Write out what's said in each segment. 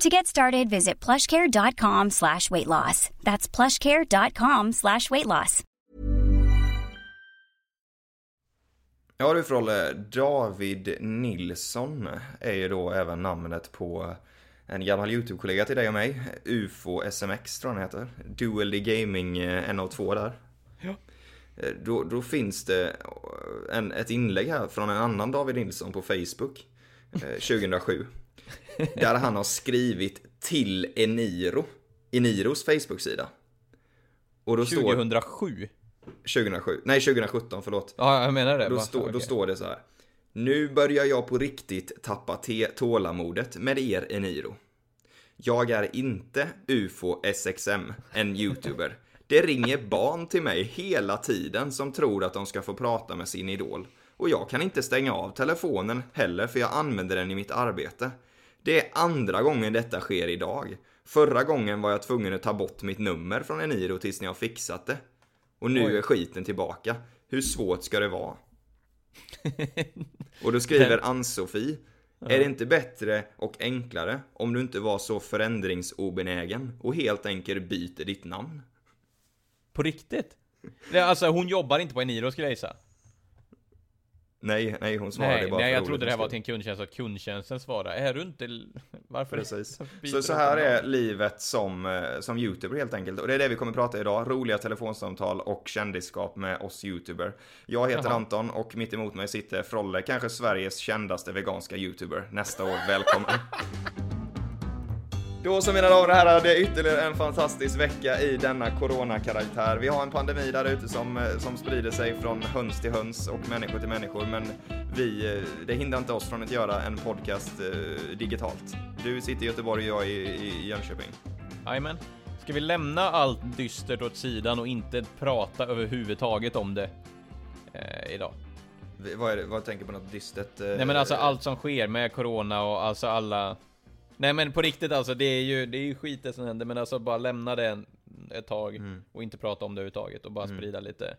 To get started, visit plushcare.com slash weight loss. That's plushcare.com slash weight loss. Ja du Frolle, David Nilsson är ju då även namnet på en gammal YouTube-kollega till dig och mig. UFO SMX tror jag han heter. Dual Gaming eh, en av två där. Ja. Eh, Då, då finns det en, ett inlägg här från en annan David Nilsson på Facebook. eh, 2007. Där han har skrivit till Eniro. Eniros Facebook-sida. Och då står... 2007? 2007. Nej, 2017, förlåt. Ja, jag menar det. Då, stå, då okej. står det så här. Nu börjar jag på riktigt tappa te- tålamodet med er Eniro. Jag är inte UFO SXM, en YouTuber. Det ringer barn till mig hela tiden som tror att de ska få prata med sin idol. Och jag kan inte stänga av telefonen heller för jag använder den i mitt arbete. Det är andra gången detta sker idag. Förra gången var jag tvungen att ta bort mitt nummer från Eniro tills ni har fixat det. Och nu Oj. är skiten tillbaka. Hur svårt ska det vara? Och då skriver Ann-Sofie Är det inte bättre och enklare om du inte var så förändringsobenägen och helt enkelt byter ditt namn? På riktigt? Alltså hon jobbar inte på Eniro skulle jag gissa. Nej, nej hon svarade Nej, bara nej för jag trodde det här var till en kundtjänst, att kundtjänsten svarar. Är du inte... Varför? Precis. Så, så här är livet som, eh, som youtuber helt enkelt. Och det är det vi kommer prata idag. Roliga telefonsamtal och kändisskap med oss youtuber. Jag heter Jaha. Anton och mitt emot mig sitter Frolle, kanske Sveriges kändaste veganska youtuber. Nästa år, välkommen. Då så mina damer och herrar, det är ytterligare en fantastisk vecka i denna coronakaraktär. Vi har en pandemi där ute som, eh, som sprider sig från höns till höns och människor till människor, men vi, eh, det hindrar inte oss från att göra en podcast eh, digitalt. Du sitter i Göteborg och jag i, i Jönköping. Jajamän. Ska vi lämna allt dystert åt sidan och inte prata överhuvudtaget om det eh, idag? Vad, är det, vad tänker på något dystert? eh, Nej men alltså allt som sker med corona och alltså alla Nej men på riktigt alltså, det är ju, det är ju skit det som händer men alltså bara lämna det en, ett tag Mm. och inte prata om det överhuvudtaget och bara sprida lite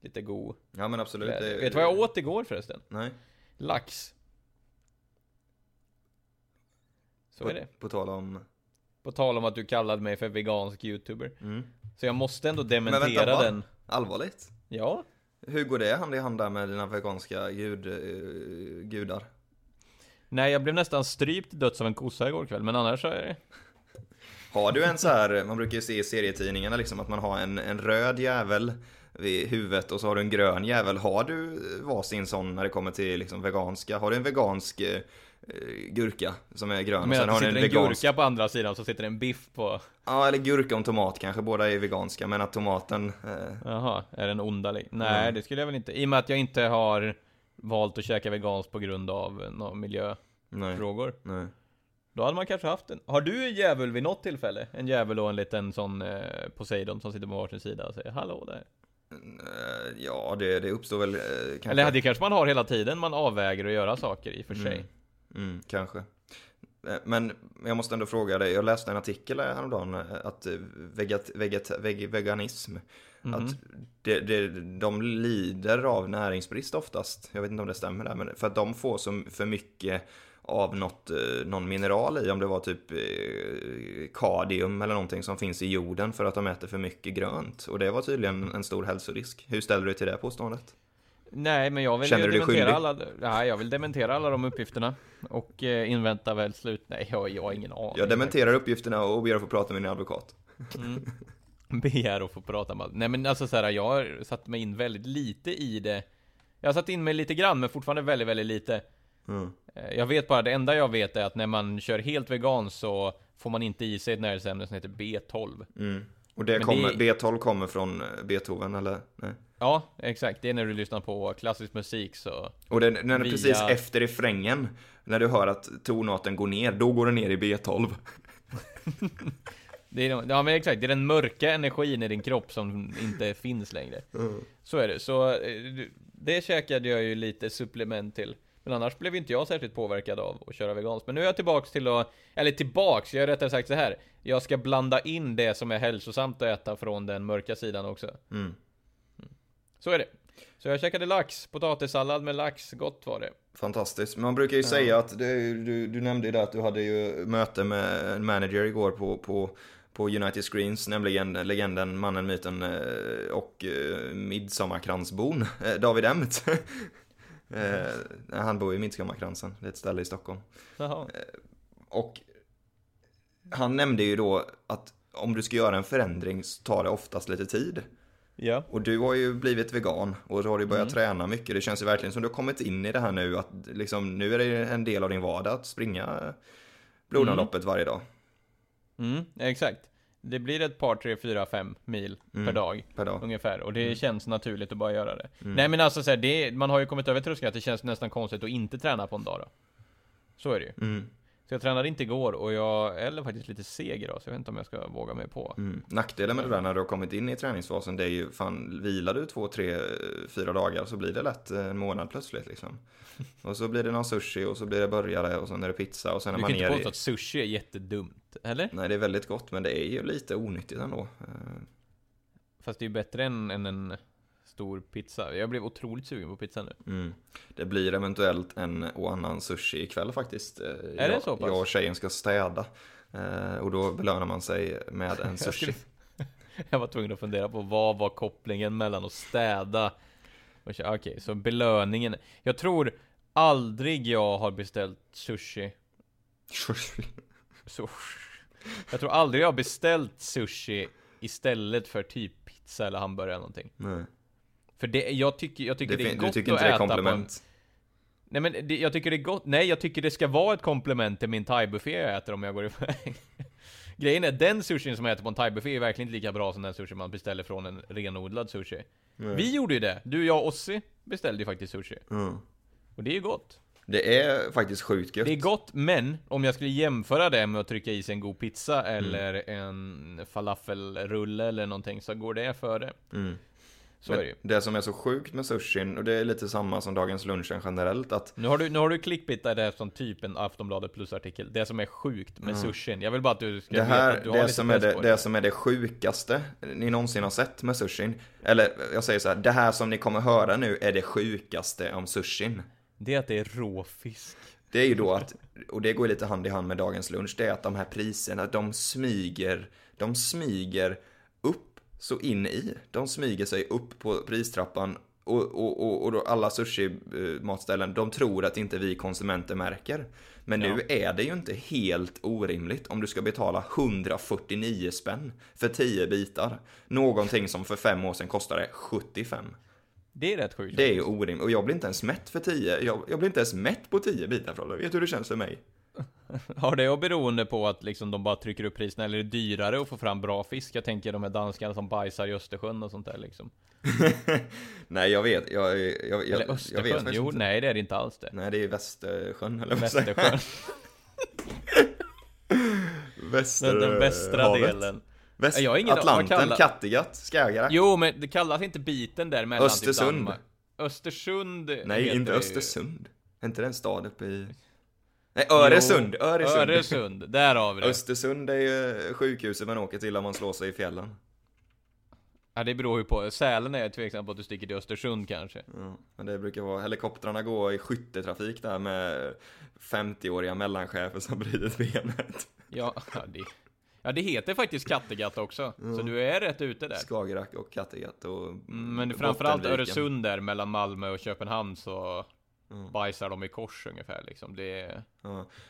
Lite god Ja men absolut. det- Vet du vad jag åt igår förresten? Nej. Lax Så på, är det På tal om... På tal om att du kallade mig för vegansk youtuber Mm. Så jag måste ändå Men dementera vänta, va? den Allvarligt? Ja Hur går det hand i hand där med dina veganska gud, eh, gudar? Nej jag blev nästan strypt döds av en kossa igår kväll men annars så är det Har du en så här, man brukar ju se i serietidningarna liksom att man har en, en röd jävel vid huvudet och så har du en grön jävel. Har du varsin sån när det kommer till liksom veganska? Har du en vegansk eh, gurka som är grön? Att det har du sitter en, gurka på andra sidan så sitter det en biff på Ja, eller gurka och tomat kanske, båda är veganska, men att tomaten... Eh, Jaha, är den onda Nej Mm. det skulle jag väl inte, i och med att jag inte har valt att käka veganskt på grund av eh, några miljöfrågor nej, nej. Då hade man kanske haft en Har du en djävul vid något tillfälle? En djävul och en liten sån eh, Poseidon som sitter på varsin sida och säger hallå där Eh, ja, det, det uppstår väl eh, kanske... Eller det kanske man har hela tiden, man avväger att göra saker i och för sig Mm. Mm, kanske. Eh, Men jag måste ändå fråga dig, jag läste en artikel häromdagen att vegat, veget, veg, veganism, Mhm. att det, det, de lider av näringsbrist oftast. Jag vet inte om det stämmer där, men för att de får så för mycket av något, eh, någon mineral i, om det var typ eh, kadium eller någonting som finns i jorden för att de äter för mycket grönt. Och det var tydligen en stor hälsorisk. Hur ställer du dig till det påståendet? Nej men jag vill Känner du dementera alla Nej jag vill dementera alla de uppgifterna Och eh, invänta väl slut Nej jag, jag har ingen aning Jag dementerar uppgifterna och ber att få prata med min advokat. Mm. begär att få prata med Nej men alltså så här, jag har satt mig in väldigt lite i det Jag har satt in mig lite grann men fortfarande väldigt, väldigt lite Mm. Eh, Jag vet bara, det enda jag vet är att när man kör helt vegan så får man inte i sig ett näringsämne som heter B12 Mm. Och det kommer, det- B12 kommer från eh, Beethoven eller? Nej. Ja, exakt. Det är när du lyssnar på klassisk musik så Och det, när det Via- precis efter refrängen, när du hör att tonarten går ner, då går den ner i B12. det är, Ja men exakt, det är den mörka energin i din kropp som inte finns längre. Så är det, så eh, du- det käkade jag ju lite supplement till. Men annars blev inte jag särskilt påverkad av att köra veganskt. Men nu är jag tillbaks till att, eller tillbaks, jag är rättare sagt så här. Jag ska blanda in det som är hälsosamt att äta från den mörka sidan också. Mm. Så är det. Så jag käkade lax, potatissallad med lax, gott var det. Fantastiskt. Man brukar ju säga att, det, du, du nämnde ju det att du hade ju möte med en manager igår på, på, på United Screens, nämligen legenden, mannen, myten eh, och eh, midsommarkransbon, eh, David Emmet. Eh, Han bor i Midsommarkransen, det är ett ställe i Stockholm. Jaha, Och han nämnde ju då att om du ska göra en förändring så tar det oftast lite tid. ja Och du har ju blivit vegan och så har du börjat Mm. träna mycket. Det känns ju verkligen som du har kommit in i det här nu att liksom, nu är det en del av din vardag att springa blodomloppet varje dag. Mm, exakt. Det blir ett par, tre, fyra, fem mil per dag. per dag. Ungefär. Och det Mm. känns naturligt att bara göra det. Nej men alltså så här, det, man har ju kommit över tröskeln att det känns nästan konstigt att inte träna på en dag då. Så är det ju. Så jag tränade inte igår och jag är faktiskt lite seg idag, så jag vet inte om jag ska våga mig på. Mm. Nackdelen med det där när du har kommit in i träningsfasen det är ju fan vilar du två, tre, fyra dagar så blir det lätt en månad plötsligt liksom. Och så blir det någon sushi och så blir det burgare och sen är det pizza och sen är Du man kan inte påstå i... att sushi är jättedumt, eller? Nej det är väldigt gott men det är ju lite onyttigt ändå. Eh, Fast det är ju bättre än, än en stor pizza. Jag blev otroligt sugen på pizza nu. Mm. Det blir eventuellt en och annan sushi ikväll faktiskt. Är det jag, så pass? Jag och tjejen ska städa. Eh, och då belönar man sig med en sushi. Jag var tvungen att fundera på vad var kopplingen mellan att städa. Okej, så belöningen. Jag tror aldrig jag har beställt sushi. Så, jag tror aldrig jag har beställt sushi istället för typ pizza eller hamburgare eller någonting. Nej. För det, jag tycker, jag tycker Det det, är gott du tycker att inte det är äta på en... komplement? Nej men det, jag tycker det är gott, nej jag tycker det ska vara ett komplement till min thaibuffé jag äter om jag går iväg. Grejen är, den sushin som jag äter på en thaibuffé är verkligen inte lika bra som den sushi man beställer från en renodlad sushi. Vi gjorde ju det, du, jag och Ossi beställde ju faktiskt sushi. Mm. Och det är ju gott. Det är faktiskt sjukt gött. Det är gott, men om jag skulle jämföra det med att trycka i sig en god pizza Mm. eller en falafelrulle eller någonting så går det före. Mm. Så Men är det det som är så sjukt med sushin, och det är lite samma som dagens lunchen generellt, att Nu har du, nu har du clickbitat det här som typ en Aftonbladet plus-artikel. Det som är sjukt med sushin. Jag vill bara att du ska det veta här, att du har det lite som, är det, på det som är det sjukaste ni någonsin har sett med sushin, eller jag säger så här, det här som ni kommer höra nu är det sjukaste om sushin. Det är att det är råfisk. Det är ju då att, och det går lite hand i hand med dagens lunch, det är att de här priserna, de smyger, de smyger så in i. De smyger sig upp på pristrappan och, och, och, och då alla sushi-matställen, de tror att inte vi konsumenter märker. Men nu är det ju inte helt orimligt om du ska betala 149 spänn för 10 bitar. Någonting som för fem år sedan kostade 75. Det är rätt sjukt. Det är orimligt. Och jag blir inte ens mätt för 10. Jag, jag blir inte ens mätt på 10 bitar från det. Vet du hur det känns för mig? Har det och beroende på att liksom de bara trycker upp priserna eller är det dyrare att få fram bra fisk? Jag tänker de här danskarna som bajsar i Östersjön och sånt där liksom. Nej, jag vet. Jag, jag, jag, Eller jag, jag Östersjön? vet jo, inte. nej det är det inte alls det. Nej, det är Västersjön, eller Västersjön. Väster... Den, den västra havet. delen. Väst... Jag har ingen- Atlanten, kallar- Kattegatt, Skagerrak. Jo, men det kallas inte biten där mellan typ Östersund. Danmark. Östersund Nej, inte. Östersund. Är inte det en stad uppe i... Nej, Öresund! Jo, Öresund! Öresund, där har vi det. Östersund är ju sjukhuset man åker till om man slår sig i fjällen. Ja, det beror ju på. Sälen är jag tveksam på att du sticker till Östersund kanske. Ja, men det brukar vara, helikoptrarna går i skyttetrafik där med 50-åriga mellanchefer som brutit benet. Ja, ja, det, ja, det heter faktiskt Kattegatt också. Så du är rätt ute där. Skagerrak och Kattegatt och Mm, Men framförallt. Öresund där mellan Malmö och Köpenhamn så bajsar de i kors ungefär liksom. Det är...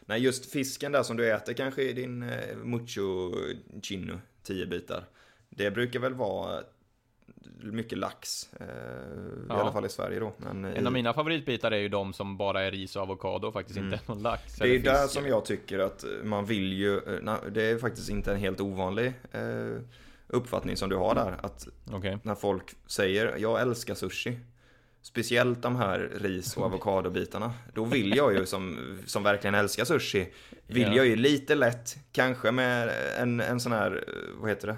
Nej, just fisken där som du äter kanske i din eh, mucho chino, 10 bitar. Det brukar väl vara mycket lax, eh, i Ja. alla fall i Sverige då. Men En i, av mina favoritbitar är ju de som bara är ris och avokado och faktiskt inte någon lax Mm. det är eller där som jag tycker att man vill ju, eh, na- det är faktiskt inte en helt ovanlig eh, uppfattning som du har där. Att Okej. när folk säger jag älskar sushi. Speciellt de här ris och avokadobitarna. Då vill jag ju som, som verkligen älskar sushi. Vill Ja. jag ju lite lätt, kanske med en, en sån här, vad heter det?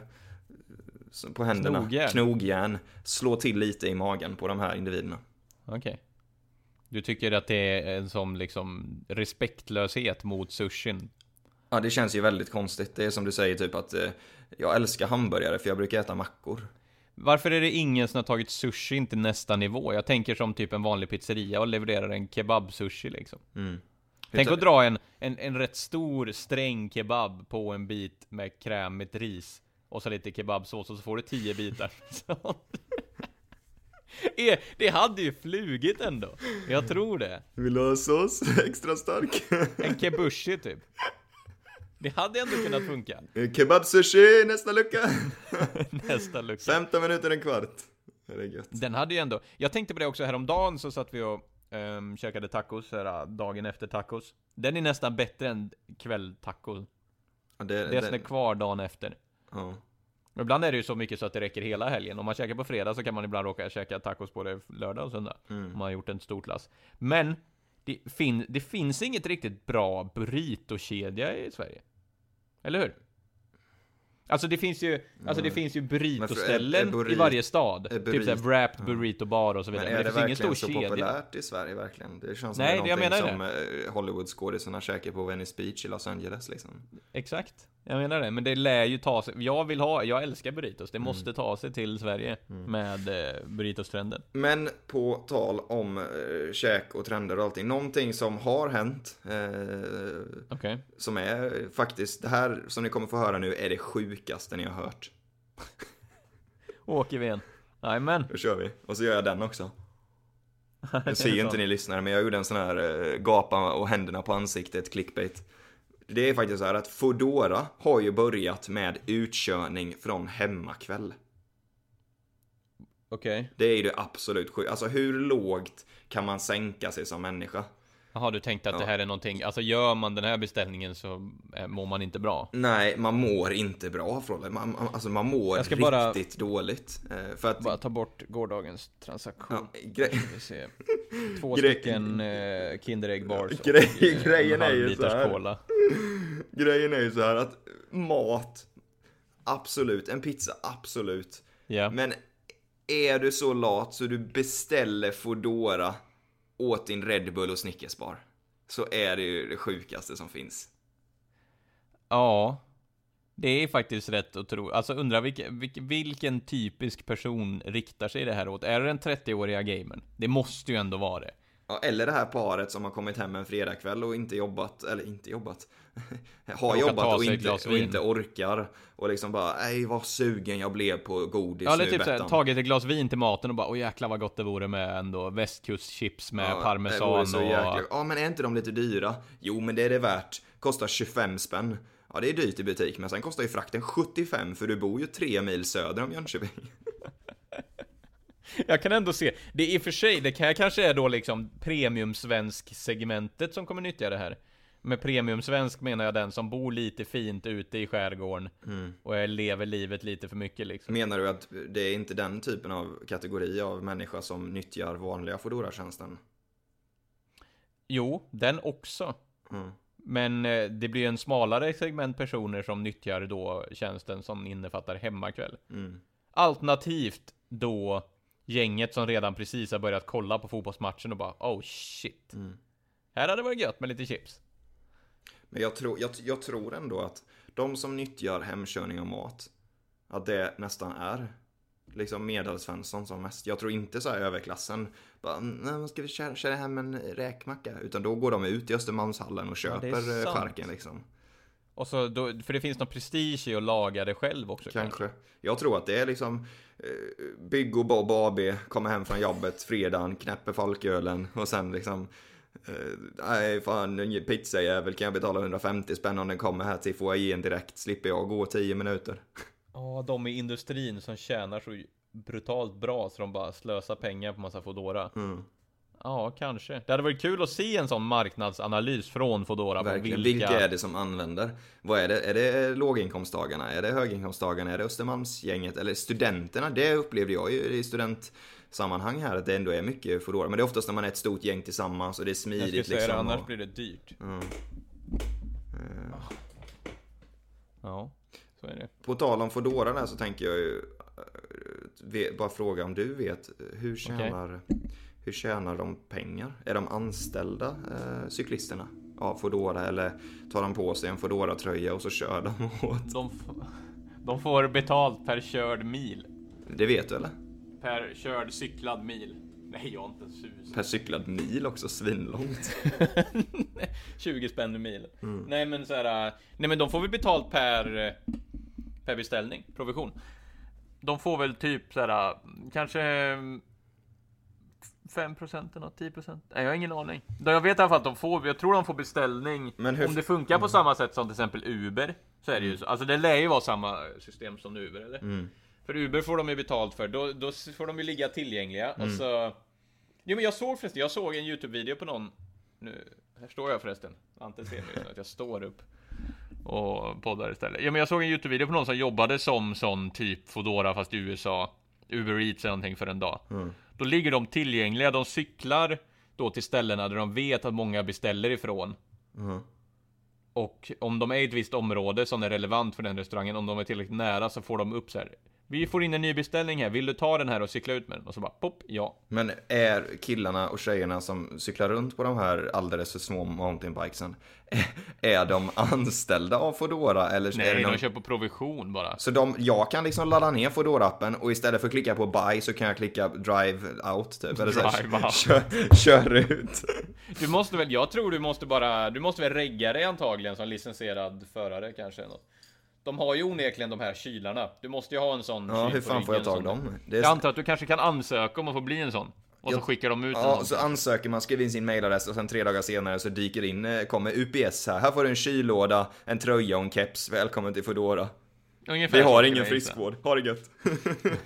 På händerna. Knogjärn. Knogjärn. Slå till lite i magen på de här individerna. Okej. Du tycker att det är en sån liksom respektlöshet mot sushin? Ja, det känns ju väldigt konstigt. Det är som du säger typ att eh, jag älskar hamburgare för jag brukar äta mackor. Varför är det ingen som har tagit sushi till nästa nivå? Jag tänker som typ en vanlig pizzeria och levererar en kebab-sushi liksom. Tänk Utan- att dra en, en, en rätt stor sträng kebab på en bit med krämigt ris och så lite kebabsås och så får du tio bitar. Det hade ju flugit ändå. Jag tror det. Vill du ha sås? Extra stark? En kebushi typ. Det hade ändå kunnat funka. Kebab sushi, nästa lucka. Nästa lucka. 15 minuter, en kvart. Det är gött. Den hade ju ändå, jag tänkte på det också häromdagen så satt vi och um, käkade tacos, här, dagen efter tacos. Den är nästan bättre än kvälltaco. Ja, det, Det som är kvar dagen efter. ja. Ibland är det ju så mycket så att det räcker hela helgen. Om man käkar på fredag så kan man ibland råka käka tacos både lördag och söndag. Om man har gjort en stort lass. Men det, fin, det finns inget riktigt bra burrito-kedja i Sverige. Eller hur? Alltså det finns ju, alltså det finns ju burrito-ställen är i varje stad. är Typ såhär wrapped burrito bar och så Men vidare. är Men, det det finns ingen verkligen stor så kedja. populärt i Sverige verkligen? Det känns som Nej, det är det jag någonting som eh, Hollywoodskådisarna käkar på Venice Beach i Los Angeles liksom. Exakt. Jag menar det, men det lär ju ta sig. Jag vill ha, jag älskar burritos. Det Mm. måste ta sig till Sverige med eh, burritos-trenden. Men på tal om eh, käk och trender och allting. Någonting som har hänt. Eh, Okej. som är faktiskt, det här som ni kommer få höra nu är det sjukaste ni har hört. Åker vi igen. Jajamän. Då kör vi. Och så gör jag den också. Jag ser inte ni lyssnare, men jag gjorde en sån här eh, gapa och händerna på ansiktet clickbait. Det är faktiskt så här att Fodora har ju börjat med utkörning från hemmakväll. Okej. Det är ju det absolut sjukt. Alltså hur lågt kan man sänka sig som människa? Jaha, du tänkte att det här är någonting, alltså gör man den här beställningen så eh, mår man inte bra. Nej, man mår inte bra Frolle. Man, man, alltså man mår Jag ska riktigt bara- dåligt. Eh, För att... Bara ta bort gårdagens transaktion. Ja, gre- Ska vi se. Två Gre- stycken eh, Kinderägg bars och Grej- eh, grejen en är ju halv så här. cola. Grejen är ju så här att mat, absolut. En pizza, absolut. Ja. Men är du så lat så du beställer Fodora åt din Red Bull och Snickersbar så är det ju det sjukaste som finns. Ja. Det är faktiskt rätt att tro. Alltså undrar vilken, vilken, vilken typisk person riktar sig det här åt? Är det den 30-åriga gamern? Det måste ju ändå vara det. Ja, eller det här paret som har kommit hem en fredagkväll och inte jobbat, eller inte jobbat, har jobbat och inte, och inte orkar och liksom bara, nej vad sugen jag blev på godis Ja, eller nu typ såhär, Bettan." tagit ett glas vin till maten och bara åh jäklar vad gott det vore med ändå västkustchips med Ja, parmesan så och... jäkla- Ja, men är inte de lite dyra? Jo, men det är det värt. Kostar 25 spänn. Ja, det är dyrt i butik, men sen kostar ju frakten 75 för du bor ju tre mil söder om Jönköping. Jag kan ändå se, det är i och för sig, det här kanske är då liksom premium-svensk segmentet som kommer nyttja det här. Med premium-svensk menar jag den som bor lite fint ute i skärgården och är, lever livet lite för mycket liksom. Menar du att det är inte den typen av kategori av människa som nyttjar vanliga Foodora-tjänsten? Jo, den också. Mm. Men eh, det blir en smalare segment personer som nyttjar då tjänsten som innefattar hemmakväll. Mm. Alternativt då gänget som redan precis har börjat kolla på fotbollsmatchen och bara oh shit. Mm. Här hade det varit gött med lite chips. Men jag tror, jag, jag tror ändå att de som nyttjar hemkörning av mat, att det nästan är liksom medelsvensson som mest. Jag tror inte så här överklassen, bara, nej, men ska vi köra, köra hem en räkmacka? Utan då går de ut i Östermalmshallen och köper ja, sant. charken liksom. Och så då, för det finns någon prestige i att laga det själv också Kanske. Jag tror att det är liksom eh, Bygg och Bob AB kommer hem från jobbet fredagen, knäpper folkölen och sen liksom eh, Nej fan, en pizzajävel kan jag betala 150 spänn om den kommer här till foajén direkt. Slipper jag gå 10 minuter. Ja, de i industrin som tjänar så brutalt bra så de bara slösar pengar på massa Foodora. Mm. Ja, kanske. Det hade varit kul att se en sån marknadsanalys från Foodora. Verkligen. På Vilka... vilka... är det som använder? Vad är det? Är det låginkomsttagarna? Är det höginkomsttagarna? Är det Östermalmsgänget? Eller studenterna? Det upplevde jag ju i studentsammanhang här, att det ändå är mycket Foodora. Men det är oftast när man är ett stort gäng tillsammans och det är Jag smidigt skulle säga liksom. det, annars och... blir det dyrt. Mm. Eh, Ja, så är det. På tal om Foodora där så tänker jag ju eh, bara fråga om du vet hur tjänar, hur tjänar de pengar? Är de anställda eh, cyklisterna av Foodora eller tar de på sig en Foodora tröja och så kör de åt? De, de får betalt per körd mil. Det vet du eller? Per körd cyklad mil. Nej, jag har inte en sus. Per cyklad mil också, svinlångt. 20 spänn i mil. Mm. Nej men så här, Nej men de får väl betalt per Per beställning, provision. De får väl typ så här, Kanske 5% eller något, 10% Nej jag har ingen aning. Jag vet i alla fall att de får, jag tror de får beställning. Men hur- Om det funkar på samma sätt som till exempel Uber Så är det ju så, alltså det lär ju vara samma system som Uber eller? Mm. För Uber får de ju betalt för, då, då får de ju ligga tillgängliga. Mm. och så Jo men jag såg förresten, jag såg en YouTube-video på någon. Nu, här står jag förresten. Ante ser mig att jag står upp Och poddar istället. Ja men jag såg en YouTube-video på någon som jobbade som sån typ Foodora fast i USA Uber Eats eller någonting för en dag. Mm. Då ligger de tillgängliga, de cyklar Då till ställena där de vet att många beställer ifrån Mm. och om de är i ett visst område som är relevant för den restaurangen, om de är tillräckligt nära så får de upp så här. Vi får in en ny beställning här, vill du ta den här och cykla ut med den? Och så bara pop, ja. Men är killarna och tjejerna som cyklar runt på de här alldeles för små mountainbikesen, är de anställda av Foodora eller är Nej, det någon... de kör på provision bara. Så de, jag kan liksom ladda ner Foodora-appen och istället för att klicka på buy så kan jag klicka drive out typ. Eller så här, Drive out. Kör, kör ut. Du måste väl, jag tror du måste bara, du måste väl regga dig antagligen som licensierad förare kanske. Något. De har ju onekligen de här kylarna. Du måste ju ha en sån Ja, hur fan får jag tag som- dem? Det är... Jag antar att du kanske kan ansöka om att få bli en sån. Och så Jag- skickar de ut en Ja, sån. så ansöker man, skriver in sin mailadress och sen tre dagar senare så dyker in, eh, kommer UPS här. Här får du en kyllåda, en tröja och en keps. Välkommen till Foodora. Ungefär Vi har ingen friskvård, ha det gött.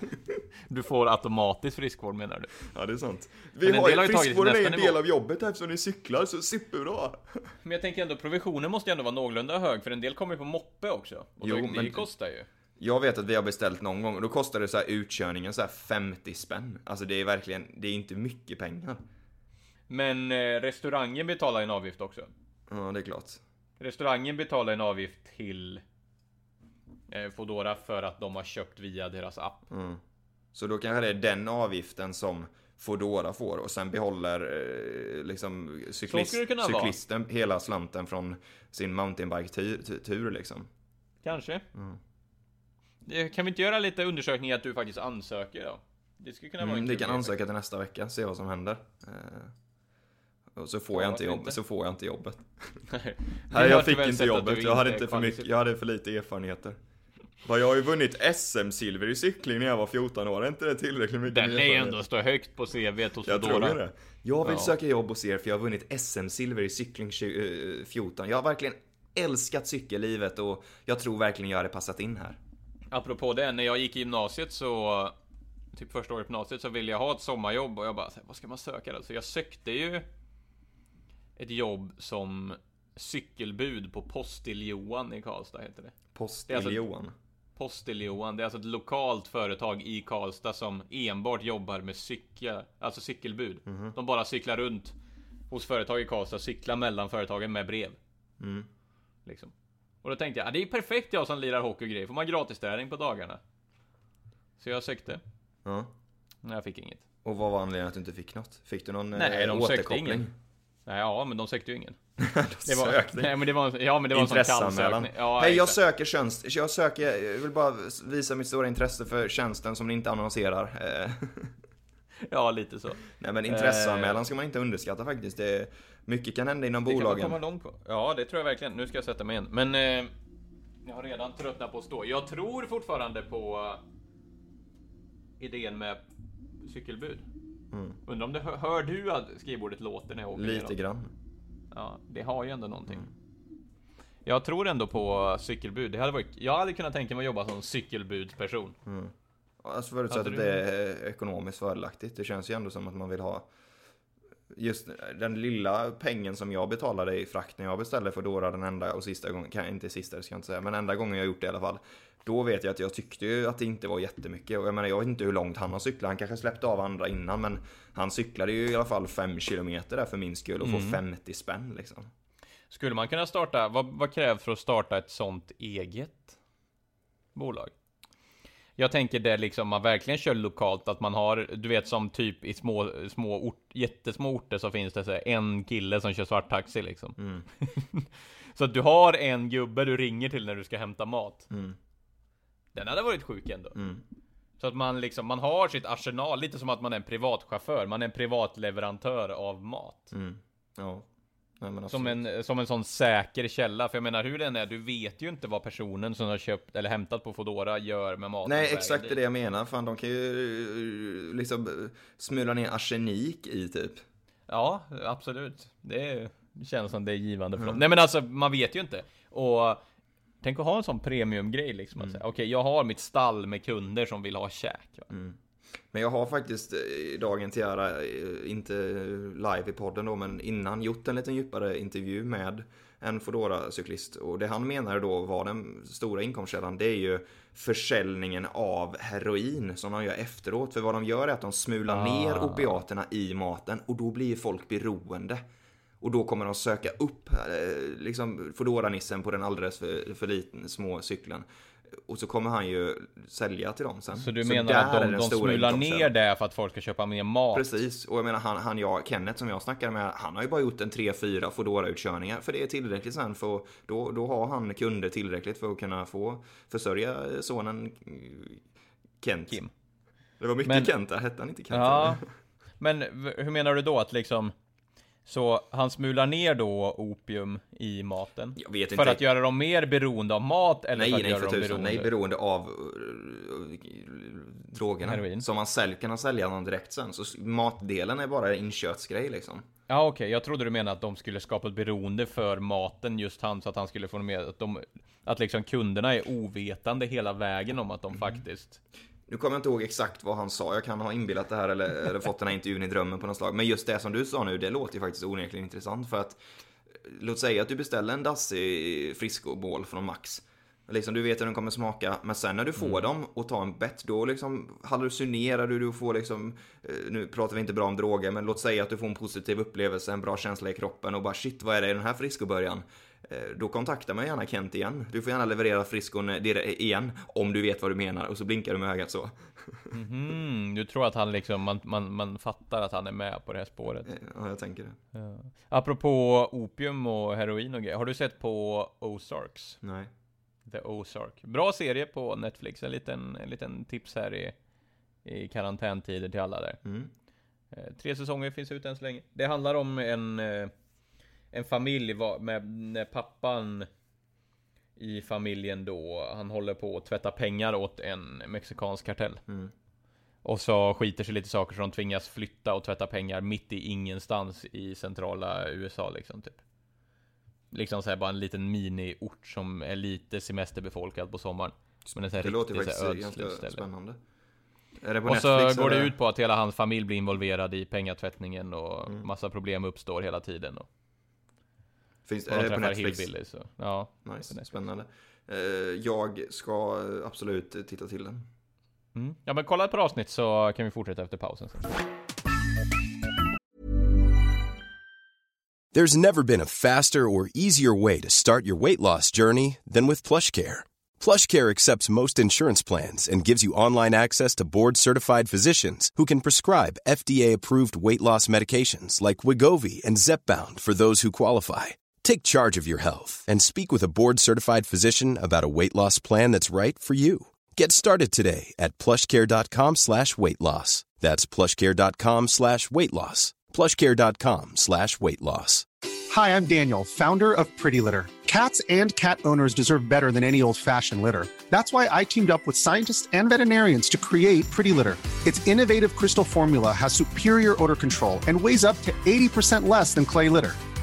Du får automatiskt friskvård menar du? Ja, det är sant. Vi har har friskvården är en nästa del nivå. av jobbet eftersom ni cyklar, så superbra. Men jag tänker ändå, provisionen måste ju ändå vara någorlunda hög, för en del kommer ju på moppe också. Och Jo, det, men- det kostar ju. Jag vet att vi har beställt någon gång och då kostar det så här utkörningen så här 50 spänn. Alltså det är verkligen, det är inte mycket pengar. Men eh, restaurangen betalar en avgift också. Ja, det är klart. Restaurangen betalar en avgift till eh, Foodora för att de har köpt via deras app. Mm. Så då kanske det är den avgiften som Foodora får och sen behåller eh, liksom cyklist, kunna vara. cyklisten hela slanten från sin mountainbike-tur liksom. Kanske. Mm. Kan vi inte göra lite undersökning att du faktiskt ansöker då? Det skulle kunna vara Mm, kul kan ansöka till nästa vecka, se vad som händer. Eh, och så får, Ja, jag inte jobb, inte? så får jag inte jobbet. Vi Nej, jag fick inte jobbet, jag hade inte för mycket, jag hade för lite erfarenheter. Vad jag har ju vunnit SM-silver i cykling när jag var 14 år, är inte det tillräckligt mycket Den är ändå stå högt på CV hos Jag tror Foodora. det. Jag vill Ja. söka jobb hos er för jag har vunnit SM-silver i cykling 20, eh, 14. Jag har verkligen älskat cykellivet och jag tror verkligen jag hade passat in här. Apropå det, när jag gick i gymnasiet så Typ första året på gymnasiet så ville jag ha ett sommarjobb och jag bara Vad ska man söka då? Så jag sökte ju Ett jobb som Cykelbud på Postil-Johan i Karlstad heter det Post Det är alltså- Johan. Postil-Johan, det är alltså ett lokalt företag i Karlstad som enbart jobbar med cykel Alltså cykelbud Mhm. De bara cyklar runt Hos företag i Karlstad, cyklar mellan företagen med brev Mm. Liksom Och då tänkte jag, ah, det är perfekt jag som lirar hockey och grejer, får man gratis träning på dagarna Så jag sökte Ja. Nej, jag fick inget. Och vad var anledningen att du inte fick något? Fick du någon Nej, eh, de sökte återkoppling? ingen. Nej, ja, men de sökte ju ingen. De Det var, sökte. nej, men det var, ja, men det var en sån kall sökning. Ja, Hej, jag söker tjänst. Jag söker, jag vill bara visa mitt stora intresse för tjänsten som ni inte annonserar. Eh, Ja, lite så. Nej men intresseanmälan ska man inte underskatta faktiskt. Det mycket kan hända inom Det kan man bolagen. komma långt på. Ja, det tror jag verkligen. Nu ska jag sätta mig igen. Men eh, jag har redan tröttnat på att stå. Jag tror fortfarande på eh, idén med cykelbud. Mm. Undrar om det hör, hör du att skrivbordet låter när jag åker Lite grann. Ja, det har ju ändå någonting. Jag tror ändå på cykelbud. Det hade varit, jag hade kunnat tänka mig att jobba som cykelbudsperson. Alltså förutsatt att det är ekonomiskt fördelaktigt. Det känns ju ändå som att man vill ha Just den lilla pengen som jag betalade i frakt när jag beställde Foodora den enda och sista gången, kan- inte sista det ska jag inte säga, men enda gången jag gjort det i alla fall. Då vet jag att jag tyckte ju att det inte var jättemycket och jag menar jag vet inte hur långt han har cyklat, han kanske släppte av andra innan men han cyklade ju i alla fall 5 kilometer där för min skull och får 50 spänn liksom. Skulle man kunna starta, vad, vad krävs för att starta ett sånt eget bolag? Jag tänker det liksom man verkligen kör lokalt, att man har, du vet som typ i små, små ort, jättesmå orter så finns det så en kille som kör svarttaxi liksom. så att du har en gubbe du ringer till när du ska hämta mat. Den hade varit sjuk ändå. Så att man liksom, man har sitt arsenal, lite som att man är en privatchaufför, man är en privatleverantör av mat. Ja. Nej, Som en, som en sån säker källa, för jag menar hur den är, du vet ju inte vad personen som har köpt eller hämtat på Foodora gör med maten. Nej, exakt det är det jag menar. Fan, de kan ju eh, liksom eh, smula ner arsenik i typ. Ja, absolut. Det, känns som det är givande för dem. Nej men alltså, man vet ju inte. Och tänk att ha en sån premiumgrej liksom. Säga, Okej, jag har mitt stall med kunder som vill ha käk. Va? Men jag har faktiskt eh, i dagen till ära, eh, inte live i podden då, men innan gjort en liten djupare intervju med en foodora cyklist Och det han menar då var den stora inkomstkällan, det är ju försäljningen av heroin som de gör efteråt. För vad de gör är att de smular ner opiaterna i maten och då blir folk beroende. Och då kommer de söka upp eh, liksom Foodora-nissen på den alldeles för, för liten, små cykeln. Och så kommer han ju sälja till dem sen. Så du där menar att de, de smular ner det för att folk ska köpa mer mat? Precis, och jag menar han, han jag, Kenneth som jag snackade med, han har ju bara gjort en 3-4 foodora utkörningar för det är tillräckligt sen för då, då har han kunder tillräckligt för att kunna få försörja sonen Kent. Kim. Det var mycket Men- Kent där, hette han inte Kent? Ja, men hur menar du då att liksom Så han smular ner då opium i maten? För att göra dem mer beroende av mat eller Nej, för att nej göra för dem beroende? Nej, beroende av uh, drogerna. Heroin. Som man sälj, kan sälja dem direkt sen. Så matdelen är bara en inköpsgrej liksom. Ja okej, jag trodde du menade att de skulle skapa ett beroende för maten just han så att han skulle få med att de Att liksom kunderna är ovetande hela vägen om att de faktiskt Nu kommer jag inte ihåg exakt vad han sa, jag kan ha inbillat det här eller, eller fått den här intervjun i drömmen på något slag. Men just det som du sa nu, det låter ju faktiskt onekligen intressant för att Låt säga att du beställer en dassig Frisco-bål från Max. Liksom, du vet hur den kommer smaka, men sen när du får dem och tar en bett, då liksom hallucinerar du, du får liksom, eh, nu pratar vi inte bra om droger, men låt säga att du får en positiv upplevelse, en bra känsla i kroppen och bara shit, vad är det i den här Frisco-början? Eh, Då kontaktar man gärna Kent igen. Du får gärna leverera friskon eh, igen, om du vet vad du menar, och så blinkar du med ögat så. Hmm, du tror att han liksom, man, man, man fattar att han är med på det här spåret? Eh, Ja, jag tänker det. Ja. Apropå opium och heroin och grejer, har du sett på Ozarks? Nej. The Ozark. Bra serie på Netflix, en liten, en liten tips här i, i karantäntider till alla där. Mm. Tre säsonger finns ute än så länge. Det handlar om en, en familj va- med, när pappan i familjen då, han håller på att tvätta pengar åt en mexikansk kartell. Mm. Och så skiter sig lite saker så de tvingas flytta och tvätta pengar mitt i ingenstans i centrala USA liksom typ. Liksom såhär bara en liten miniort som är lite semesterbefolkad på sommaren. Men en sån här Det låter faktiskt ganska ställe. spännande. Är det Och så Netflix, går det eller? ut på att hela hans familj blir involverad i pengatvättningen och Mm. massa problem uppstår hela tiden. Och, Finns, är de det på Netflix? hillbillies. Och, ja, Nice, spännande. Eh, Jag ska absolut titta till den. mm. ja, men kolla ett par avsnitt så kan vi fortsätta efter pausen. Sen. There's never been a faster or easier way to start your weight loss journey than with PlushCare. PlushCare accepts most insurance plans and gives you online access to board-certified physicians who can prescribe FDA-approved weight loss medications like Wigovi and Zepbound for those who qualify. Take charge of your health and speak with a board-certified physician about a weight loss plan that's right for you. Get started today at plushcare.com slash weight loss. That's plushcare.com slash weight loss. plushcare.com slash weight loss. Hi, I'm Daniel, founder of Pretty Litter. Cats and cat owners deserve better than any old fashioned litter. That's why I teamed up with scientists and veterinarians to create Pretty Litter. Its innovative crystal formula has superior odor control and weighs up to 80% less than clay litter.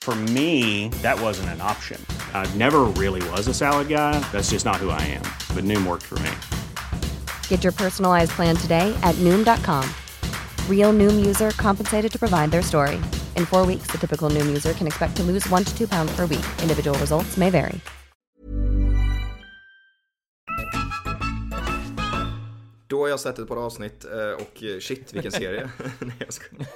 For me, that wasn't an option. I never really was a salad guy. That's just not who I am. But Noom worked for me. Get your personalized plan today at Noom.com. Real Noom user compensated to provide their story. In four weeks, the typical Noom user can expect to lose one to two pounds per week. Individual results may vary. Då har jag sett ett par avsnitt eh, och eh, shit vilken serie. Nej, jag skojar.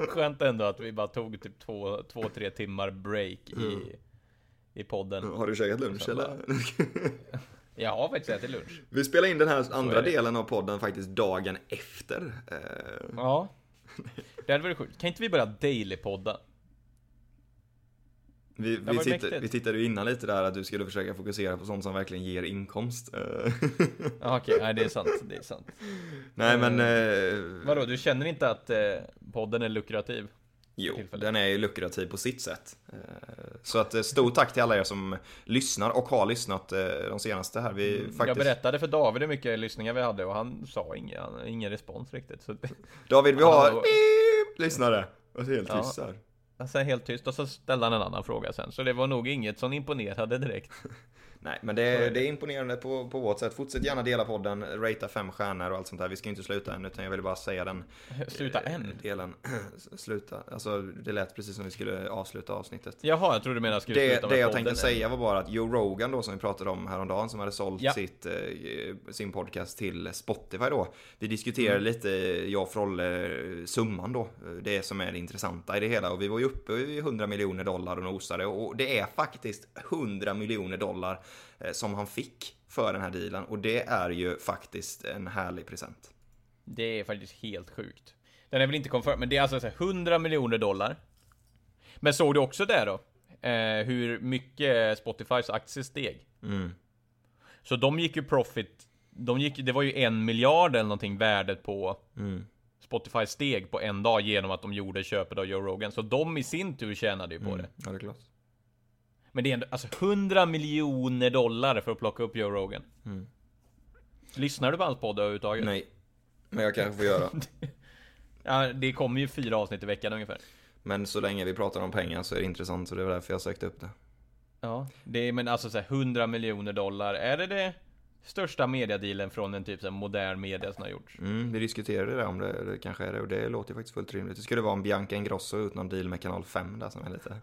Skönt ändå att vi bara tog typ två, två tre timmar break i, i podden. Har du käkat lunch eller? Jag har faktiskt ätit lunch. Vi spelar in den här andra delen av podden faktiskt dagen efter. Eh, Ja. Det hade varit sjukt. Kan inte vi börja daily-podda? Vi, vi, mäktigt. vi tittade ju innan lite där att du skulle försöka fokusera på sånt som verkligen ger inkomst. Eh, Ja, Okej, nej det är sant. Det är sant. Nej men... Eh, Vadå, du känner inte att eh, podden är lukrativ? jo, den är ju lukrativ på sitt sätt. Eh, så att eh, stort tack till alla er som lyssnar och har lyssnat eh, de senaste här. Vi Jag faktiskt... berättade för David hur mycket lyssningar vi hade och han sa ingen, ingen respons riktigt. Så David, vi har... Ja. Lyssnare. Och så helt Ja. tyst här han helt tyst och så ställde han en annan fråga sen. Så det var nog inget som imponerade direkt. Nej, men det är, det är imponerande på, på vårt sätt. Fortsätt gärna dela podden, ratea fem stjärnor och allt sånt där. Vi ska inte sluta än, utan jag ville bara säga den Sluta eh, än. delen. sluta. Alltså, det lät precis som vi skulle avsluta avsnittet. Jaha, jag trodde du menade skulle Det, sluta med det jag tänkte säga var bara att Joe Rogan då som vi pratade om häromdagen som hade sålt Ja. sitt, eh, sin podcast till Spotify då. Vi diskuterade Mm. lite, jag och Frolle, summan då. Det som är det intressanta i det hela. Och vi var ju uppe i 100 miljoner dollar och nosade. Och det är faktiskt 100 miljoner dollar som han fick för den här dealen. Och det är ju faktiskt en härlig present. Det är faktiskt helt sjukt. Den är väl inte confirmed, men det är alltså så här 100 miljoner dollar. Men såg du också där då? Eh, hur mycket Spotifys aktier steg? Mm. Så de gick ju profit, de gick, det var ju en miljard eller någonting värdet på Mm. Spotify steg på en dag genom att de gjorde köpet av Joe Rogan. Så de i sin tur tjänade ju på det. Ja, det är klart. Men det är ändå, alltså 100 miljoner dollar för att plocka upp Joe Rogan. Lyssnar du på hans podd överhuvudtaget? Nej, men jag kanske får göra. Ja, det kommer ju fyra avsnitt i veckan ungefär. Men så länge vi pratar om pengar så är det intressant så det var därför jag sökte upp det. Ja, det är men alltså så här 100 miljoner dollar. Är det det största mediadealen från en typ så här modern media som har gjorts? Mm, vi diskuterade det om det, det kanske är det och det låter ju faktiskt fullt rimligt. Det skulle vara om Bianca Ingrosso ut någon deal med kanal 5 där som är lite...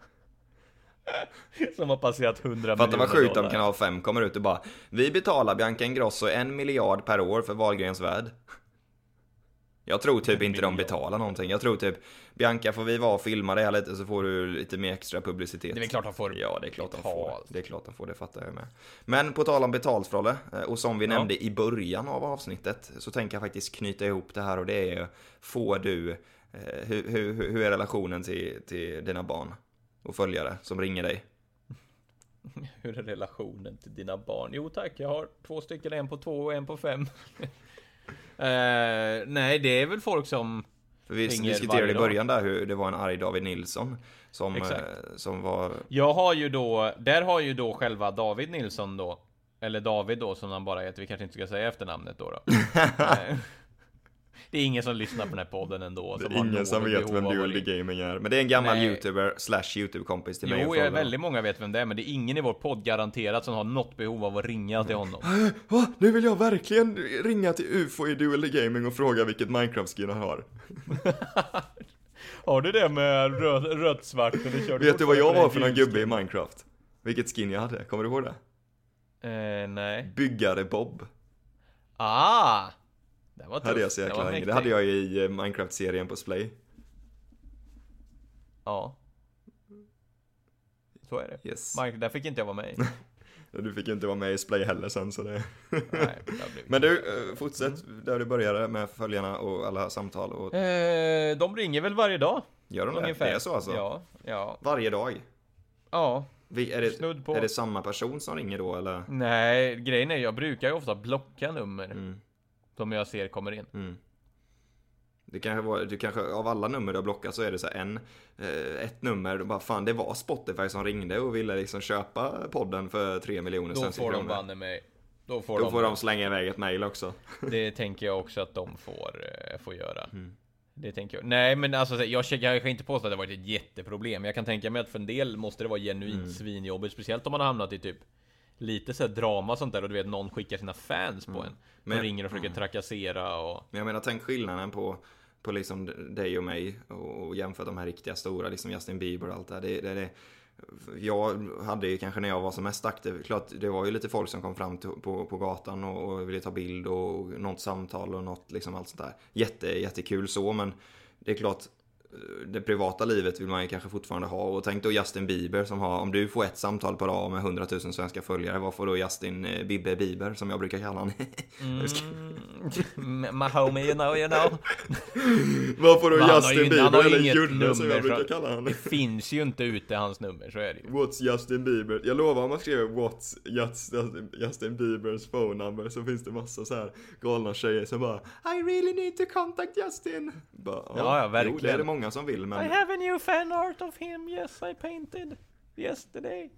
Som har passerat 100 Fatta miljoner vad sjukt om dollar. kanal 5 kommer ut och bara Vi betalar Bianca Ingrosso en miljard per år för Wahlgrens värld. Jag tror typ inte de betalar någonting. Jag tror typ Bianca får vi vara och filma det här lite så får du lite mer extra publicitet. Det är väl klart de får Ja, det är klart de får. betalt. Det är klart de får, det fattar jag med. Men på tal om betalt Frolle, eh, och som vi Ja. nämnde i början av avsnittet, så tänker jag faktiskt knyta ihop det här och det är Får du, eh, hur, hur, hur är relationen till, till dina barn och följare som ringer dig? Hur är relationen till dina barn? Jo tack, jag har två stycken, en på två och en på fem. eh, nej, det är väl folk som... För vi ringer diskuterade i dag. början där hur det var en arg David Nilsson som, eh, som var... Jag har ju då, där har ju då själva David Nilsson då, eller David då som han bara heter, vi kanske inte ska säga efternamnet då. då. Det är ingen som lyssnar på den här podden ändå. Det är ingen som vet vem Dual Gaming är. Men det är en gammal Nej. youtuber slash youtube-kompis till mig Jo, jag, Frolle. väldigt många vet vem det är, men det är ingen i vår podd garanterat som har något behov av att ringa till honom. Va? Nu vill jag verkligen ringa till UFO i Dual Gaming och fråga vilket Minecraft-skin han har. Har du det med röd, rött, svart? Eller kör Vet du vad jag var för någon gubbe i Minecraft? Vilket skin jag hade, kommer du ihåg det? Eh, nej. Byggare Bob. Ah! Det var tufft. Hade jag så Det jäkla. Det mäktigt. hade jag i eh, Minecraft-serien på Splay. Ja. Så är det. Yes. Mike, där fick inte jag vara med. Du fick inte vara med i Splay heller sen så det... Nej, det Men du, eh, fortsätt där du började med följarna och alla samtal och... Eh, de ringer väl varje dag? Gör de det? Ungefär. Det är så alltså? Ja, ja, Varje dag? ja. Vi- Är det, är det samma person som ringer då eller? Nej, grejen är jag brukar ju ofta blocka nummer Mm. Som jag ser kommer in. Mm. Det kanske var, du kanske, av alla nummer du har blockat så är det så en, eh, ett nummer, bara fan det var Spotify som ringde och ville liksom köpa podden för 3 miljoner Då får de banne mig. Då får Då de. får de slänga iväg ett mail också. Det tänker jag också att de får, eh, får göra. Mm. Det tänker jag. Nej men alltså jag, jag kan inte påstå att det varit ett jätteproblem. Jag kan tänka mig att för en del måste det vara genuint Mm. svinjobbigt. Speciellt om man har hamnat i typ lite så drama och sånt där och du vet någon skickar sina fans på en. De Mm. Men- mm. ringer och försöker trakassera och... Men jag menar, tänk skillnaden på, på liksom dig och mig och, och jämfört de här riktiga stora, liksom Justin Bieber och allt det här. Det, det, det, jag hade ju kanske när jag var som mest aktiv, klart det var ju lite folk som kom fram till, på, på gatan och, och ville ta bild och något samtal och något liksom allt sånt där. Jätte, jättekul så, men det är klart det privata livet vill man ju kanske fortfarande ha och tänk då Justin Bieber som har, om du får ett samtal per dag med 100 000 svenska följare, vad får då Justin eh, Bibbe Bieber som jag brukar kalla honom? Mm, my homie you know, you know. Vad får då ju Justin har Bieber ju eller Junne som jag brukar kalla honom? Det finns ju inte ute hans nummer, så är det ju. What's Justin Bieber? Jag lovar om man skriver What's Justin, Justin Biebers phone number så finns det massa så här galna tjejer som bara I really need to contact Justin. Bara, Ja, ja, Jo, verkligen. det är det många som vill I men have a new fan art of him, yes I painted yesterday.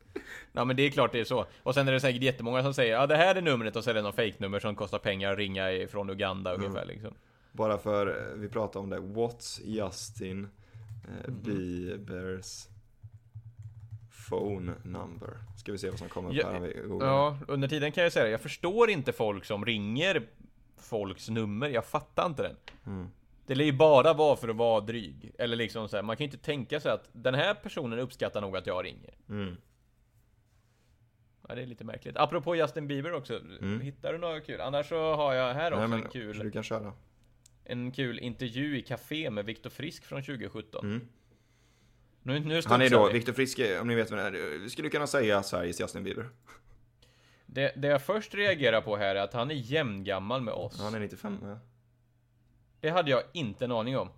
Ja men det är klart det är så. Och sen är det säkert jättemånga som säger ja det här är numret och så är det någon fake-nummer som kostar pengar att ringa från Uganda Mm. ungefär liksom. bara för eh, vi pratar om det. What's Justin eh, Mhm. Biebers phone number? Ska vi se vad som kommer upp Ja, här vi googlar. Ja, under tiden kan jag säga det. Jag förstår inte folk som ringer folks nummer. Jag fattar inte den. Mm. Det lär ju bara vara för att vara dryg. Eller liksom så här, man kan ju inte tänka sig att den här personen uppskattar nog att jag ringer. Mm. Ja, det är lite märkligt. Apropå Justin Bieber också. Hittar du något kul? Annars så har jag här också Mm. Nej, men en kul... du kan köra. En kul intervju i Café med Viktor Frisk från 2017. Mm. Nu, nu Han är då, vi. Viktor Frisk, om ni vet vem det är, skulle kunna säga Sveriges Justin Bieber. Det, det jag först reagerar på här är att han är jämngammal med oss. Han är 95, ja. Det hade jag inte en aning om.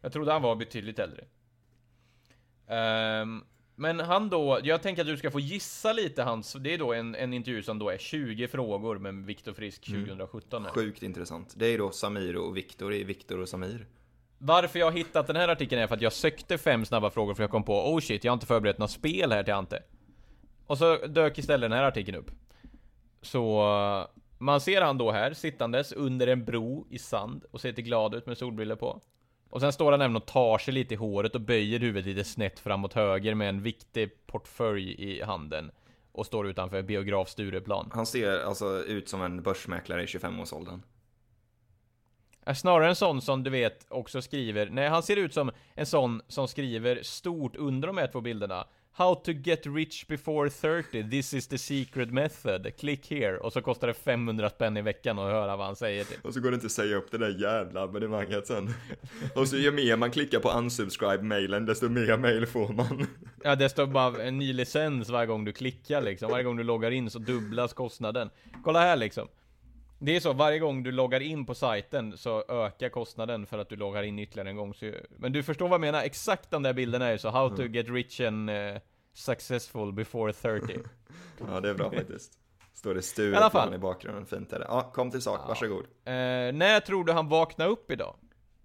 Jag trodde han var betydligt äldre. Ehm, men han då, jag tänker att du ska få gissa lite hans, det är då en, en intervju som då är 20 frågor med Viktor Frisk 2017 här. Sjukt intressant. Det är då Samir och Viktor, det är Viktor och Samir. Varför jag har hittat den här artikeln är för att jag sökte fem snabba frågor för jag kom på Oh shit, jag har inte förberett något spel här till Ante. Och så dök istället den här artikeln upp. Så man ser han då här sittandes under en bro i sand och ser lite glad ut med solbrillor på. Och sen står han även och tar sig lite i håret och böjer huvudet lite snett framåt höger med en viktig portfölj i handen. Och står utanför biograf Stureplan. Han ser alltså ut som en börsmäklare i 25-årsåldern. Är snarare en sån som du vet också skriver, nej han ser ut som en sån som skriver stort under de här två bilderna How to get rich before 30, this is the secret method, click here. Och så kostar det 500 spänn i veckan att höra vad han säger typ. Och så går det inte att säga upp det där jävla abonnemanget sen. Och så ju mer man klickar på unsubscribe-mailen, desto mer mail får man. Ja det står bara en ny licens varje gång du klickar liksom, varje gång du loggar in så dubblas kostnaden. Kolla här liksom Det är så, varje gång du loggar in på sajten så ökar kostnaden för att du loggar in ytterligare en gång så, Men du förstår vad jag menar, exakt de där bilderna är ju så How to get rich and eh, successful before 30 Ja, det är bra faktiskt. Står det Stureplan i bakgrunden, fint är det. Ja, kom till sak, varsågod. eh, När tror du han vaknade upp idag?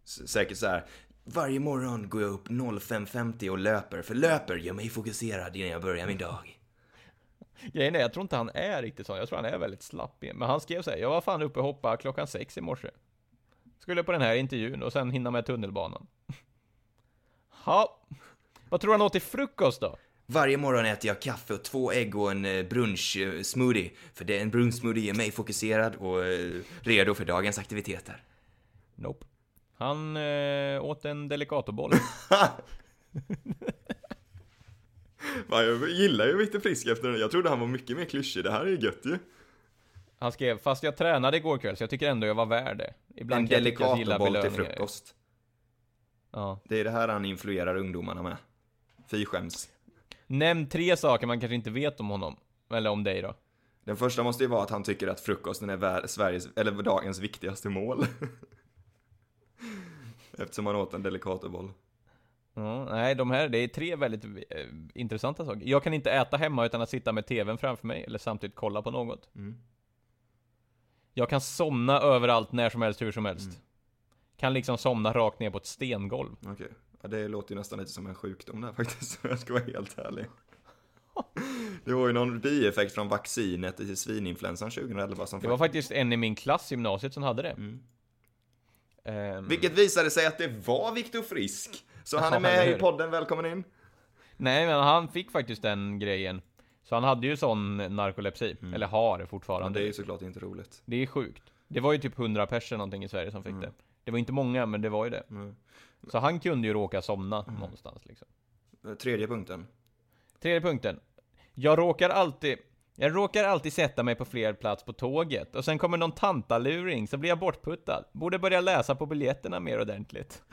S- Säkert så här. Varje morgon går jag upp 05.50 och löper, för löper gör mig fokuserad innan jag börjar min dag. Grejen är, jag tror inte han är riktigt sån, jag tror han är väldigt slapp. Men han skrev så här, jag var fan uppe och hoppade klockan sex i morse. Skulle på den här intervjun och sen hinna med tunnelbanan. Ha. Vad tror du han åt till frukost då? Varje morgon äter jag kaffe och två ägg och en eh, brunch-smoothie. För det, en brunch-smoothie gör mig fokuserad och eh, redo för dagens aktiviteter. Nope. Han eh, åt en delicatoboll. Jag gillar ju Viktor Frisk efter den. Jag trodde han var mycket mer klyschig. Det här är ju gött ju. Han skrev, fast jag tränade igår kväll så jag tycker ändå jag var värd det. Ibland En gillar delicatoboll till frukost. Ja. Det är det här han influerar ungdomarna med. Fy skäms. Nämn tre saker man kanske inte vet om honom. Eller om dig då. Den första måste ju vara att han tycker att frukosten är Sveriges, eller dagens viktigaste mål. Eftersom han åt en delicatoboll. Ja, nej, de här, det är tre väldigt eh, intressanta saker. Jag kan inte äta hemma utan att sitta med tvn framför mig, eller samtidigt kolla på något. Mm. Jag kan somna överallt, när som helst, hur som helst. Mm. Kan liksom somna rakt ner på ett stengolv. Okej. Ja, det låter ju nästan lite som en sjukdom där faktiskt, om jag ska vara helt ärlig. Det var ju någon bieffekt från vaccinet i svininfluensan 2011 som Det var faktiskt en i min klass i gymnasiet som hade det. Mm. Ehm, Vilket visade sig att det var Viktor Frisk. Så han är med i podden, välkommen in. Nej, men han fick faktiskt den grejen. Så han hade ju sån narkolepsi, eller har Men fortfarande. Mm. det är ju såklart inte roligt. Det är sjukt. Det var ju typ 100 personer någonting i Sverige som fick det. Det var inte många, men det var ju det. Mm. Så han kunde ju råka somna någonstans liksom. Tredje punkten. Tredje punkten. Jag råkar alltid... Jag råkar alltid sätta mig på fel plats på tåget och sen kommer någon tantaluring så blir jag bortputtad. Borde börja läsa på biljetterna mer ordentligt.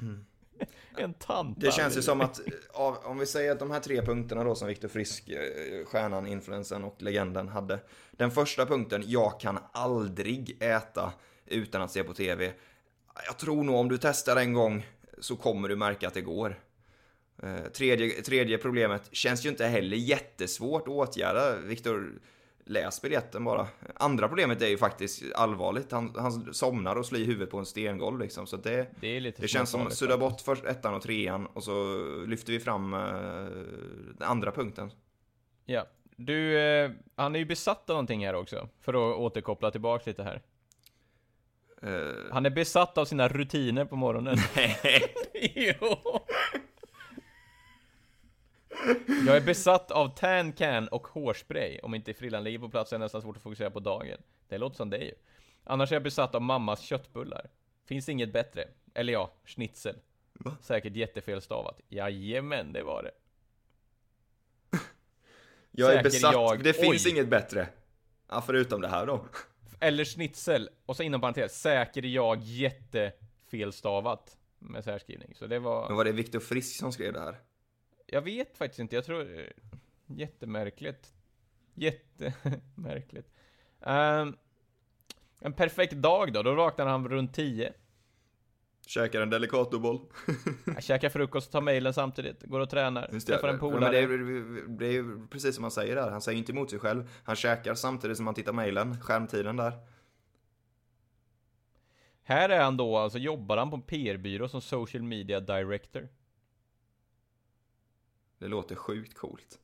en tanta. Det känns ju som att, av, om vi säger att de här tre punkterna då som Viktor Frisk, eh, stjärnan, influensen och legenden hade. Den första punkten, jag kan aldrig äta utan att se på TV. Jag tror nog om du testar en gång så kommer du märka att det går. Eh, Tredje, tredje problemet känns ju inte heller jättesvårt att åtgärda. Viktor, läs biljetten bara. Andra problemet är ju faktiskt allvarligt. Han, han somnar och slår i huvudet på en stengolv liksom. Så det, Det det känns som att sudda bort först ettan och trean och så lyfter vi fram eh, den andra punkten. Ja. Du, eh, han är ju besatt av någonting här också. För att återkoppla tillbaka lite här. Eh, Han är besatt av sina rutiner på morgonen. jo. Jag är besatt av tan can och hårspray. Om inte frillan ligger på plats är det nästan svårt att fokusera på dagen. Det låter som dig ju. Annars är jag besatt av mammas köttbullar. Finns inget bättre. Eller ja, schnitzel. Va? Säkert jättefel stavat. Jajamän, det var det. jag är säker besatt, jag. det finns Oj. inget bättre. Ja, förutom det här då. Eller schnitzel. Och så inom parentes, säker jag jättefelstavat. Med särskrivning. Så det var... Men var det Viktor Frisk som skrev det här? Jag vet faktiskt inte, jag tror... Jättemärkligt. Jättemärkligt. Ehm, en perfekt dag då, då vaknar han runt 10. Käkar en Delicatoboll. Jag käkar frukost, tar mejlen samtidigt, går och tränar, Just det. träffar en Ja, polare. Men det, är, ju precis som han säger där. Han säger inte emot sig själv. Han käkar samtidigt som han tittar mejlen. Skärmtiden där. Här är han då, alltså jobbar han på en PR-byrå som social media director. Det låter sjukt coolt.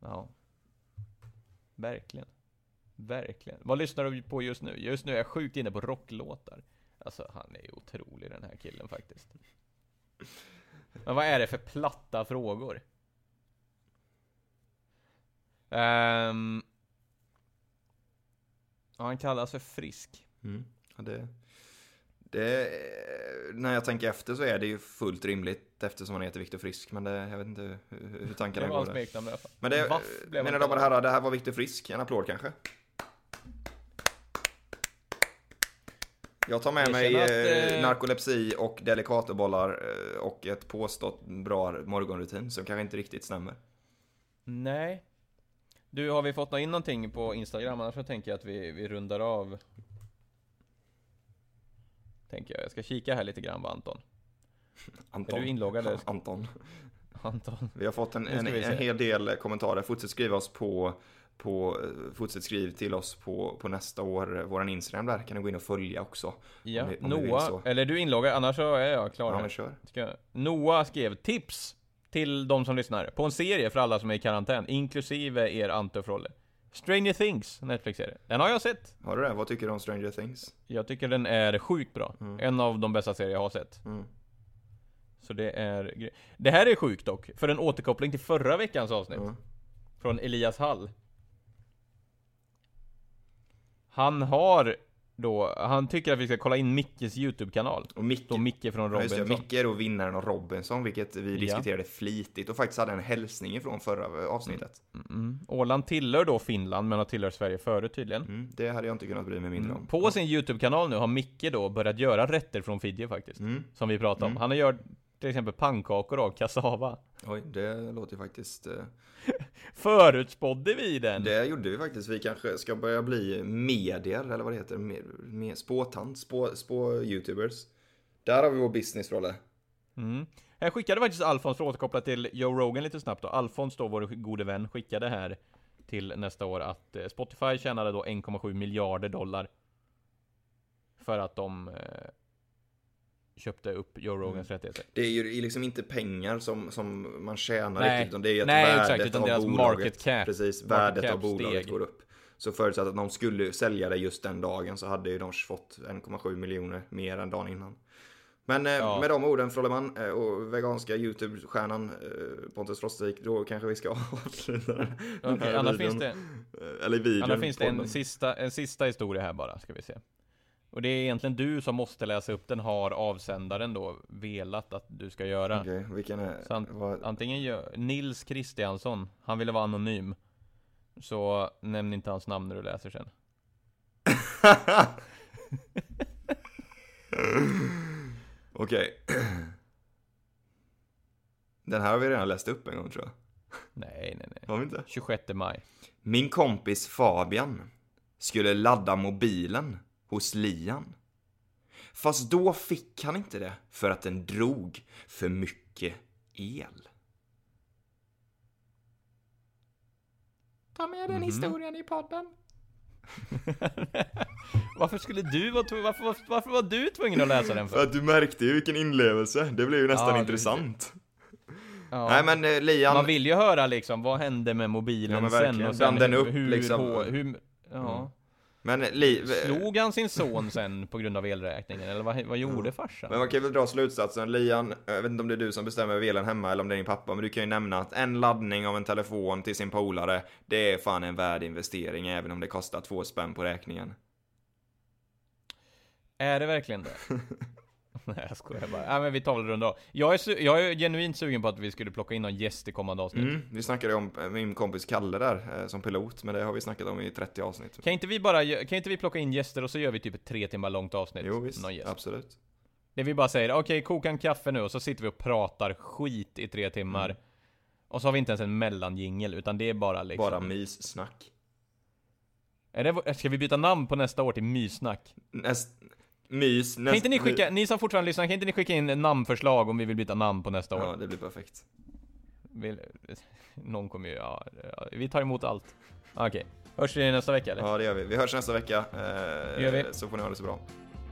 Ja. Verkligen. Verkligen. Vad lyssnar du på just nu? Just nu är jag sjukt inne på rocklåtar. Alltså, han är ju otrolig den här killen faktiskt. Men vad är det för platta frågor? Ja, han kallas för frisk. Mm. Ja, det, det, när jag tänker efter så är det ju fullt rimligt eftersom han heter Viktor Frisk. Men det, jag vet inte hur, hur Det tankarna var går hans där. smeknamn i alla fall. Men det, blev mina damer och herrar, det här var Viktor Frisk. En applåd kanske? Jag tar med Jag mig att, eh, eh, narkolepsi och delikatobollar eh, och ett påstått bra morgonrutin som kanske inte riktigt stämmer. Nej. Du, har vi fått in någonting på Instagram? Annars så tänker jag att vi, vi rundar av. Tänker jag. Jag ska kika här lite grann på Anton. Anton. Är du inloggad eller? Anton. Anton. Vi har fått en, en, en hel del kommentarer. Fortsätt skriva oss på, på fortsätt skriv till oss på, på nästa år. Våran Instagram där kan ni gå in och följa också. Ja, Om ni- om. Noah. Eller är du inloggad? Annars så är jag klar Ja, men kör. Ska, Noah skrev tips till de som lyssnar på en serie för alla som är i karantän, inklusive er Ante och Frolle. Stranger Things, Netflix-serie. Den har jag sett. Har du det? Vad tycker du om Stranger Things? Jag tycker den är sjukt bra. En av de bästa serier jag har sett. Mm. Så det är Det här är sjukt dock, för en återkoppling till förra veckans avsnitt. Mm. Från Elias Hall. Han har då, han tycker att vi ska kolla in Mickes YouTube-kanal. Och Micke, Då Micke från ja, Robinson. Micke är då vinnaren av Robinson, vilket vi Ja. diskuterade flitigt och faktiskt hade en hälsning ifrån förra avsnittet. Mm. Åland tillhör då Finland, men har tillhört Sverige förut tydligen. Mm, det hade jag inte kunnat bry mig mindre om. På sin YouTube-kanal nu har Micke då börjat göra rätter från Fidji faktiskt. Mm. Som vi pratade om. Han har gjort till exempel pannkakor av kassava. Oj, det låter ju faktiskt... eh, Förutspådde vi den? Det gjorde vi faktiskt. Vi kanske ska börja bli medier, eller vad det heter. Med, med spåtant, spå, spå-youtubers. Där har vi vår businessroll. Mm. Här skickade faktiskt Alfons, för att återkoppla till Joe Rogan lite snabbt då. Alfons då, vår gode vän, skickade här till nästa år att eh, Spotify tjänade då 1,7 miljarder dollar. För att de eh, köpte upp Joe Rogans rättigheter. Det är ju liksom inte pengar som, som man tjänar Nej. riktigt, utan det är ju att Nej, värdet exakt, utan av deras bolaget, market cap. precis, Market värdet cap av bolaget steg. går upp. Så förutsatt att de skulle sälja det just den dagen så hade ju de fått 1,7 miljoner mer än dagen innan. Men eh, Ja. med de orden Frolleman eh, och veganska YouTube-stjärnan eh, Pontus Frostvik, då kanske vi ska avsluta den här annars videon. finns det, Eller videon. annars finns det en sista, en sista historia här bara, ska vi se. Och det är egentligen du som måste läsa upp den, har avsändaren då velat att du ska göra. Okej, vilken är... Så an, vad- antingen gör Nils Kristiansson, han ville vara anonym. Så nämn inte hans namn när du läser sen. Okej. Den här har vi redan läst upp en gång tror jag. Nej, nej, nej. Har vi inte? 26 maj. Min kompis Fabian skulle ladda mobilen hos Lian. Fast då fick han inte det för att den drog för mycket el. Ta med den historien i podden. Varför skulle du vara varför, varför, var du tvungen att läsa den För för? att du märkte ju vilken inlevelse. Det blev ju nästan Ja, intressant. Ja. Nej men eh, Lian, Man vill ju höra liksom, vad hände med mobilen Ja, sen? Och sen den upp, hur, liksom? Hur, hur, ja. Men, li, Slog han sin son sen på grund av elräkningen? Eller vad, vad gjorde farsan? men man kan väl dra slutsatsen, Lian, jag vet inte om det är du som bestämmer över elen hemma eller om det är din pappa, men du kan ju nämna att en laddning av en telefon till sin polare, det är fan en värdeinvestering även om det kostar två spänn på räkningen. Är det verkligen det? Nej jag skojar bara. Ja men vi tar väl runda av. Jag är, jag är genuint sugen på att vi skulle plocka in någon gäst i kommande avsnitt. Mm, vi snackade om eh, min kompis Kalle där eh, som pilot, men det har vi snackat om i 30 avsnitt. Kan inte vi bara, kan inte vi plocka in gäster och så gör vi typ ett tre timmar långt avsnitt? Jo visst, Någon gäst. absolut. Det vi bara säger, okej koka en kaffe nu och så sitter vi och pratar skit i tre timmar. Mm. Och så har vi inte ens en mellanjingel utan det är bara liksom Bara myssnack. är det, Ska vi byta namn på nästa år till myssnack? Näst, mys, näst, Kan inte ni skicka, ni som fortfarande lyssnar, kan inte ni skicka in namnförslag om vi vill byta namn på nästa år? Ja, det blir perfekt. Vill, någon kommer ju, ja, vi tar emot allt. Okej, hörs vi nästa vecka eller? Ja, det gör vi. Vi hörs nästa vecka. Eh, gör vi. Så får ni ha det så bra.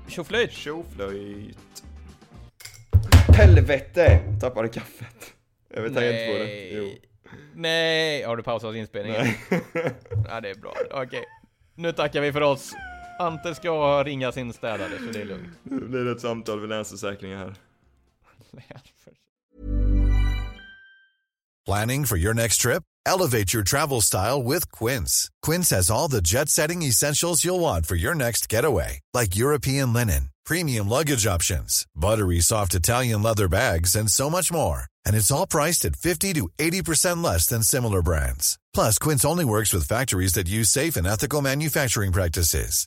Tjoflöjt! Tjoflöjt. Helvete! Tappade kaffet. Över tangentbordet. Jo. Nej! Nej! Har du pausat inspelningen? ja, det är bra. Okej. Nu tackar vi för oss. Ante ska ringa sin städare, så det är lugnt. Nu blir det ett samtal vid Länsförsäkringar här. Planning for your next trip? Elevate your travel style with Quince. Quince has all the jet setting essentials you'll want for your next getaway, like European linen, premium luggage options, buttery soft Italian leather bags, and so much more. And it's all priced at 50 to 80% less than similar brands. Plus, Quince only works with factories that use safe and ethical manufacturing practices.